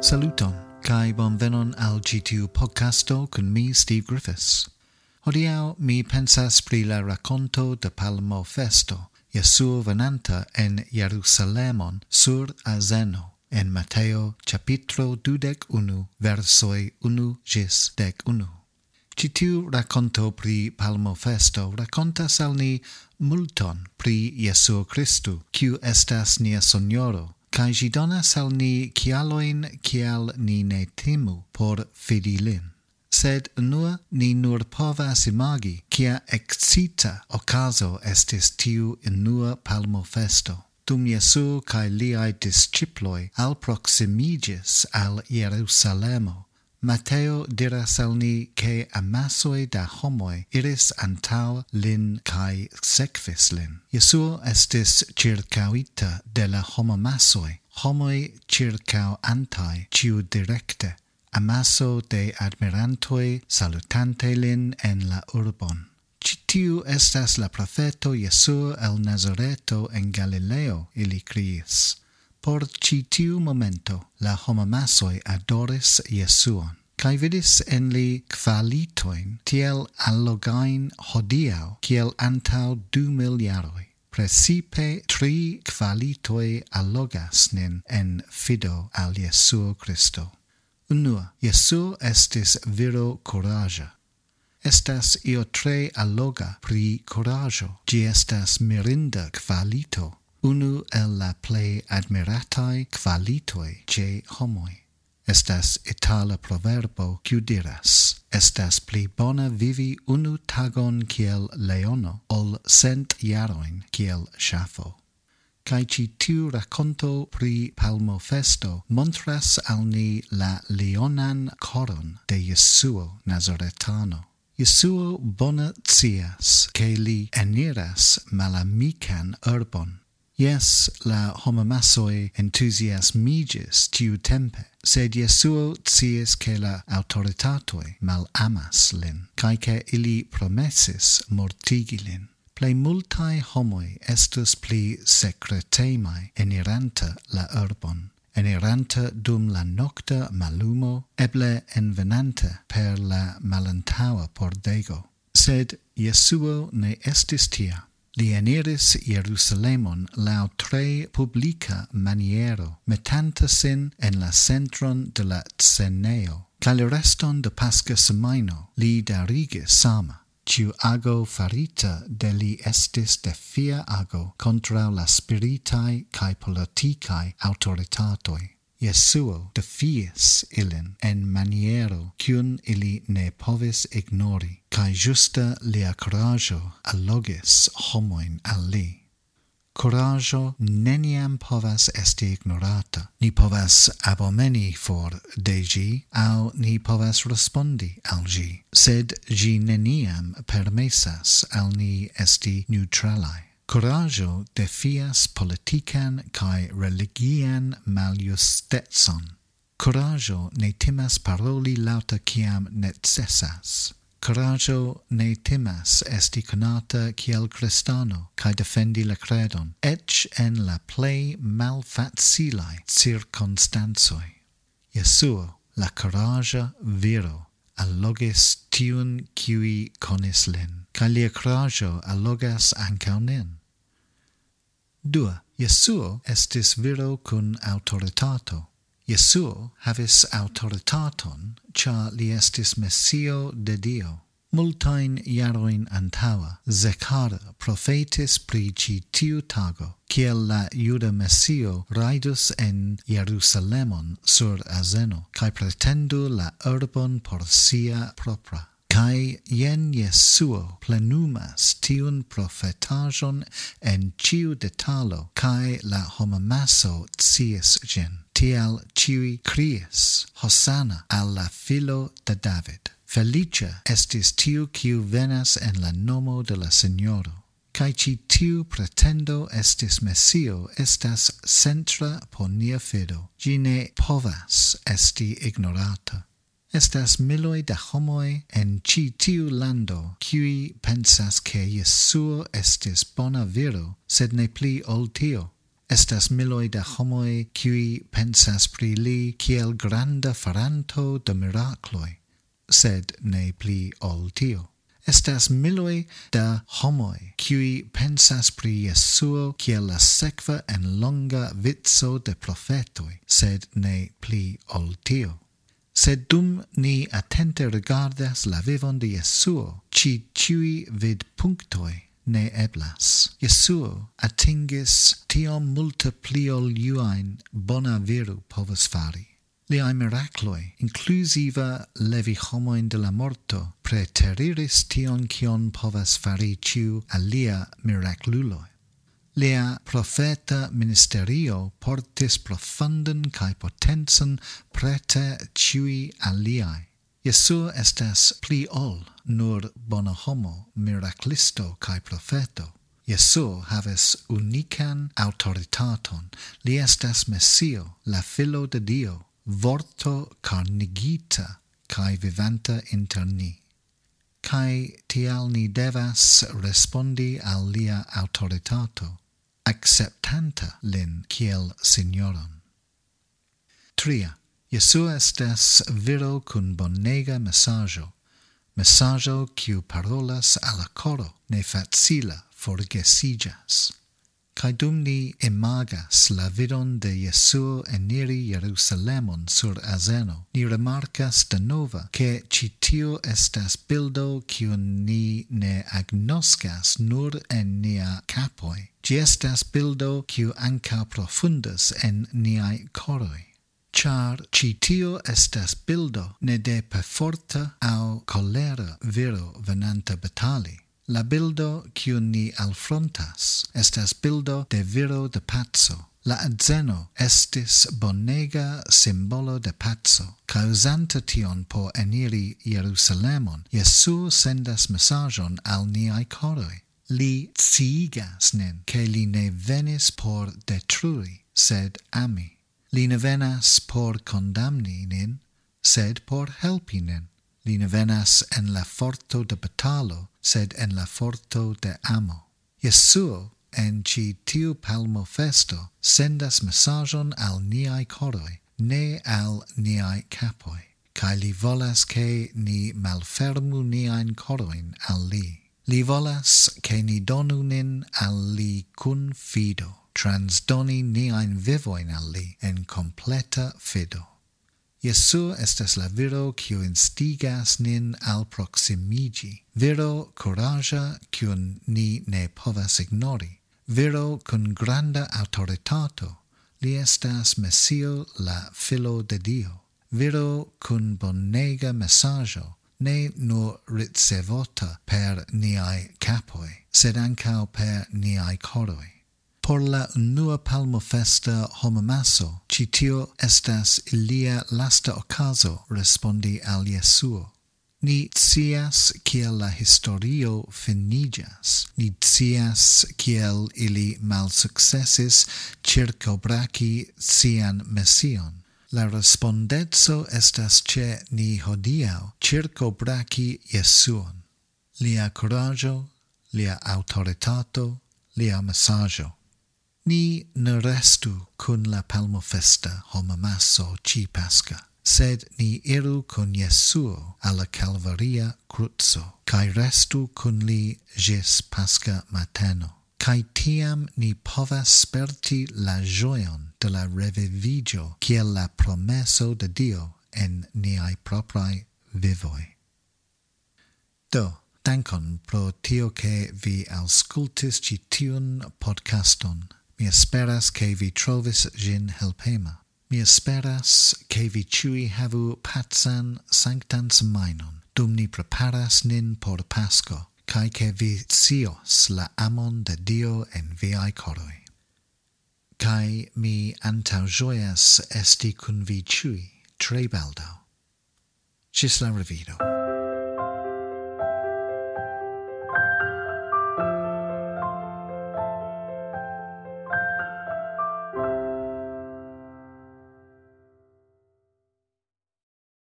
Saluton, kai bonvenon al GTU podcasto kun mi Steve Griffiths. Hodiau mi pensas pri la raconto de Palmo Festo, Jesuo venanta en Jerusalemon sur Azeno, en Mateo capitro dudec unu, versoi unu gis dec unu. Citiu raconto pri Palmo Festo racontas al ni multon pri Jesuo Christu, kiu estas nia sonioro, kai gi donas al ni kialoin kial ni ne timu por fidi lin. Sed nur ni nur povas imagi kia excita ocaso estis tiu inua palmo festo. Dum Jesu kai liai disciploi al proximigis al Jerusalemo, Mateo diras al ni che amassoi da homoi iris antau lin cae sequis lin. Jesuo estis circauita de la homomassoi, homoi circau antai ciu directe, amasso de admirantoi salutante lin en la urbon. Citiu estas la profeto Jesuo el Nazareto en Galileo, ili criis. Por ci tiu momento la homamassoi adoris Jesuon, cae vidis en li qualitoin tiel allogain hodiau kiel antau du miliaroi. Precipe tri qualitoi allogas nin en fido al Jesuo Christo. Unua, Jesuo estis viro coraja. Estas io tre alloga pri corajo. Gi estas mirinda qualito unu el la plei admiratai qualitoi ce homoi. Estas itala proverbo quiu diras, estas pli bona vivi unu tagon kiel leono, ol cent jaroin kiel shafo. Cai ci tiu raconto pri palmo festo montras al ni la leonan coron de Jesuo Nazaretano. Jesuo bona cias, che li eniras malamican urbon, Yes, la homamassoi enthusiasmigis tiu tempe, sed Jesuo cies che la autoritatoi mal amas lin, cae che ili promesis mortigi lin. Plei multae homoi estus pli secretemae eniranta la urbon, eniranta dum la nocta malumo, eble envenanta per la malantaua pordego. Sed Jesuo ne estis tia. Li eniris Jerusalemon lau tre publica maniero, metanta sin en la centron de la Tseneo. ca le reston de pasca semaino li darige sama. Ciu ago farita de li estis defia ago contra la spiritae cae politicae autoritatoi. Jesuo defies ilin en maniero cun ili ne povis ignori, cae justa lia coraggio allogis homoin al li. Coraggio neniam povas esti ignorata, ni povas abomeni for de gi, au ni povas respondi al gi, sed gi neniam permesas al ni esti neutralae. Coraggio defias politican cae religian maliustetson. Coraggio ne timas paroli lauta ciam necessas. Coraggio ne timas esti conata kiel cristano, cae defendi la credon, ec en la plei malfacilae circonstanzoi. Jesuo, la coraja viro, allogis tiun qui conis lin, ca lia crajo allogas ancau nin. Dua, Jesuo estis viro cun autoritato. Jesuo havis autoritaton, ca li estis messio de Dio multain iaroin antaua, Zekara profetis pri ci tiu tago, kiel la Iuda Messio raidus en Jerusalemon sur Azeno, cae pretendu la urbon por sia propra. Cae ien Jesuo plenumas tiun profetajon en ciu detalo, cae la homamaso cies gen. Tial ciui cries, Hosanna alla filo de David. Felicia estis tiu kiu venas en la nomo de la Signoro, kai ci tiu pretendo estis Messio estas centra por nia fido, gine povas esti ignorata. Estas miloi da homoi en ci tiu lando, qui pensas che Jesuo estis bona viro, sed ne pli ol tio. Estas miloi da homoi, qui pensas pri li, kiel granda faranto de miracloi sed ne pli ol tio. Estas miloi da homoi, qui pensas pri Jesuo kiel la sekva en longa vitso de profetoi, sed ne pli ol tio. Sed dum ni attente regardas la vivon de Jesuo, ci ciui vid punctoi ne eblas. Jesuo atingis tiom multa pli ol iuain bona viru povas fari. Liae miracloi, inclusiva levi homoin de la morto, preteriris tion cion povas fari ciu alia miracululoi. Lia profeta ministerio portis profunden cae potensen prete ciui aliae. Jesu estas pli ol nur bona homo, miraclisto cae profeto. Jesu haves unican autoritaton. Li estas Messio, la filo de Dio, vorto carnigita cae vivanta inter ni, cae tial ni devas respondi al lia autoritato, acceptanta lin kiel signoron. Tria, Jesu estes viro cun bonega messaggio, messaggio quiu parolas alla coro ne facila forgesigas. Cae dum ni imagas la vidon de Jesuo eniri Jerusalemon sur azeno, ni remarcas de nova che citio estas bildo cion ni ne agnoscas nur en nia capoi. Gi estas bildo cio anca profundas en niai coroi char citio estas bildo ne de perforta au colera viro venanta batali, La bildo kiun ni alfrontas estas bildo de viro de pazzo. La azeno estis bonega simbolo de pazzo. Causanta tion por eniri Jerusalemon, Jesu sendas messagion al niai coroi. Li ciigas nin, che li ne venis por detrui, sed ami. Li ne venas por condamni nin, sed por helpi nin. Li venas en la forto de batalo, sed en la forto de amo. Jesuo en ci tiu palmo festo sendas messagion al niai coroi, ne al niai capoi, cae li volas che ni malfermu niain coroin al li. Li volas che ni donu nin al li cun fido, transdoni niain vivoin al li en completa fido. Jesu estas la viro kiu instigas nin al proximigi, viro coraja kiun ni ne povas ignori, viro kun granda autoritato, li estas Messio la filo de Dio, viro kun bonega messaggio, ne nur ricevota per niai capoi, sed ancao per niai coroi por la nua palmo festa homamaso, ci estas ilia lasta ocaso respondi al Jesuo. Ni cias kiel la historio finigas, ni cias kiel ili malsuccessis circobraci cian mesion. La respondetso estas ce ni hodiau circobraci Jesuon. Lia coraggio, lia autoritato, lia messaggio. Ni ne restu cun la palmo festa homa masso ci pasca, sed ni iru con Jesuo alla Calvaria cruzo, cae restu cun li gis pasca mateno, Cae tiam ni povas sperti la joion de la revivigio ciel la promesso de Dio en niai proprai vivoi. Do, dankon pro tio che vi auscultis citiun podcaston. Mi esperas che vi trovis gin helpema. Mi esperas che vi ciui havu patsan sanctan semainon, dum ni preparas nin por Pasco, cae che vi sios la amon de Dio en viai coroi. Cae mi antau joias esti cun vi ciui, tre baldau. Cis la revido.